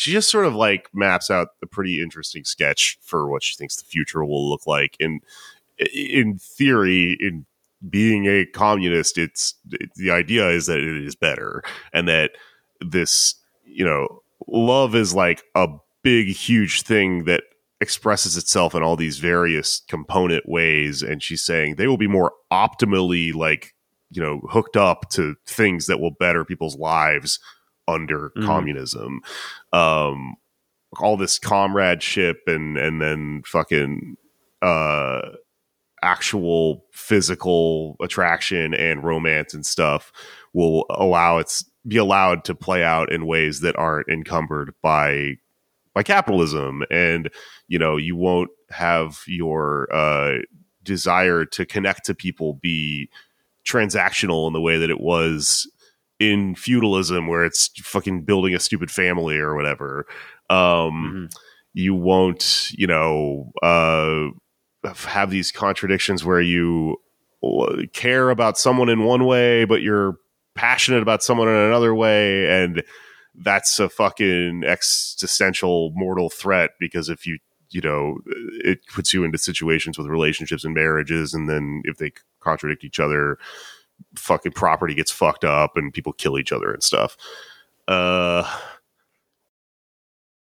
she just sort of like maps out a pretty interesting sketch for what she thinks the future will look like. And in theory, in being a communist, it's the idea is that it is better and that this, you know, love is like a big, huge thing that expresses itself in all these various component ways. And she's saying they will be more optimally like, you know, hooked up to things that will better people's lives under mm. communism. Um, all this comradeship and and then fucking uh actual physical attraction and romance and stuff will allow it be allowed to play out in ways that aren't encumbered by by capitalism and you know you won't have your uh desire to connect to people be transactional in the way that it was in feudalism where it's fucking building a stupid family or whatever um mm-hmm. you won't you know uh have these contradictions where you care about someone in one way but you're passionate about someone in another way and that's a fucking existential mortal threat because if you you know it puts you into situations with relationships and marriages and then if they contradict each other fucking property gets fucked up and people kill each other and stuff. Uh,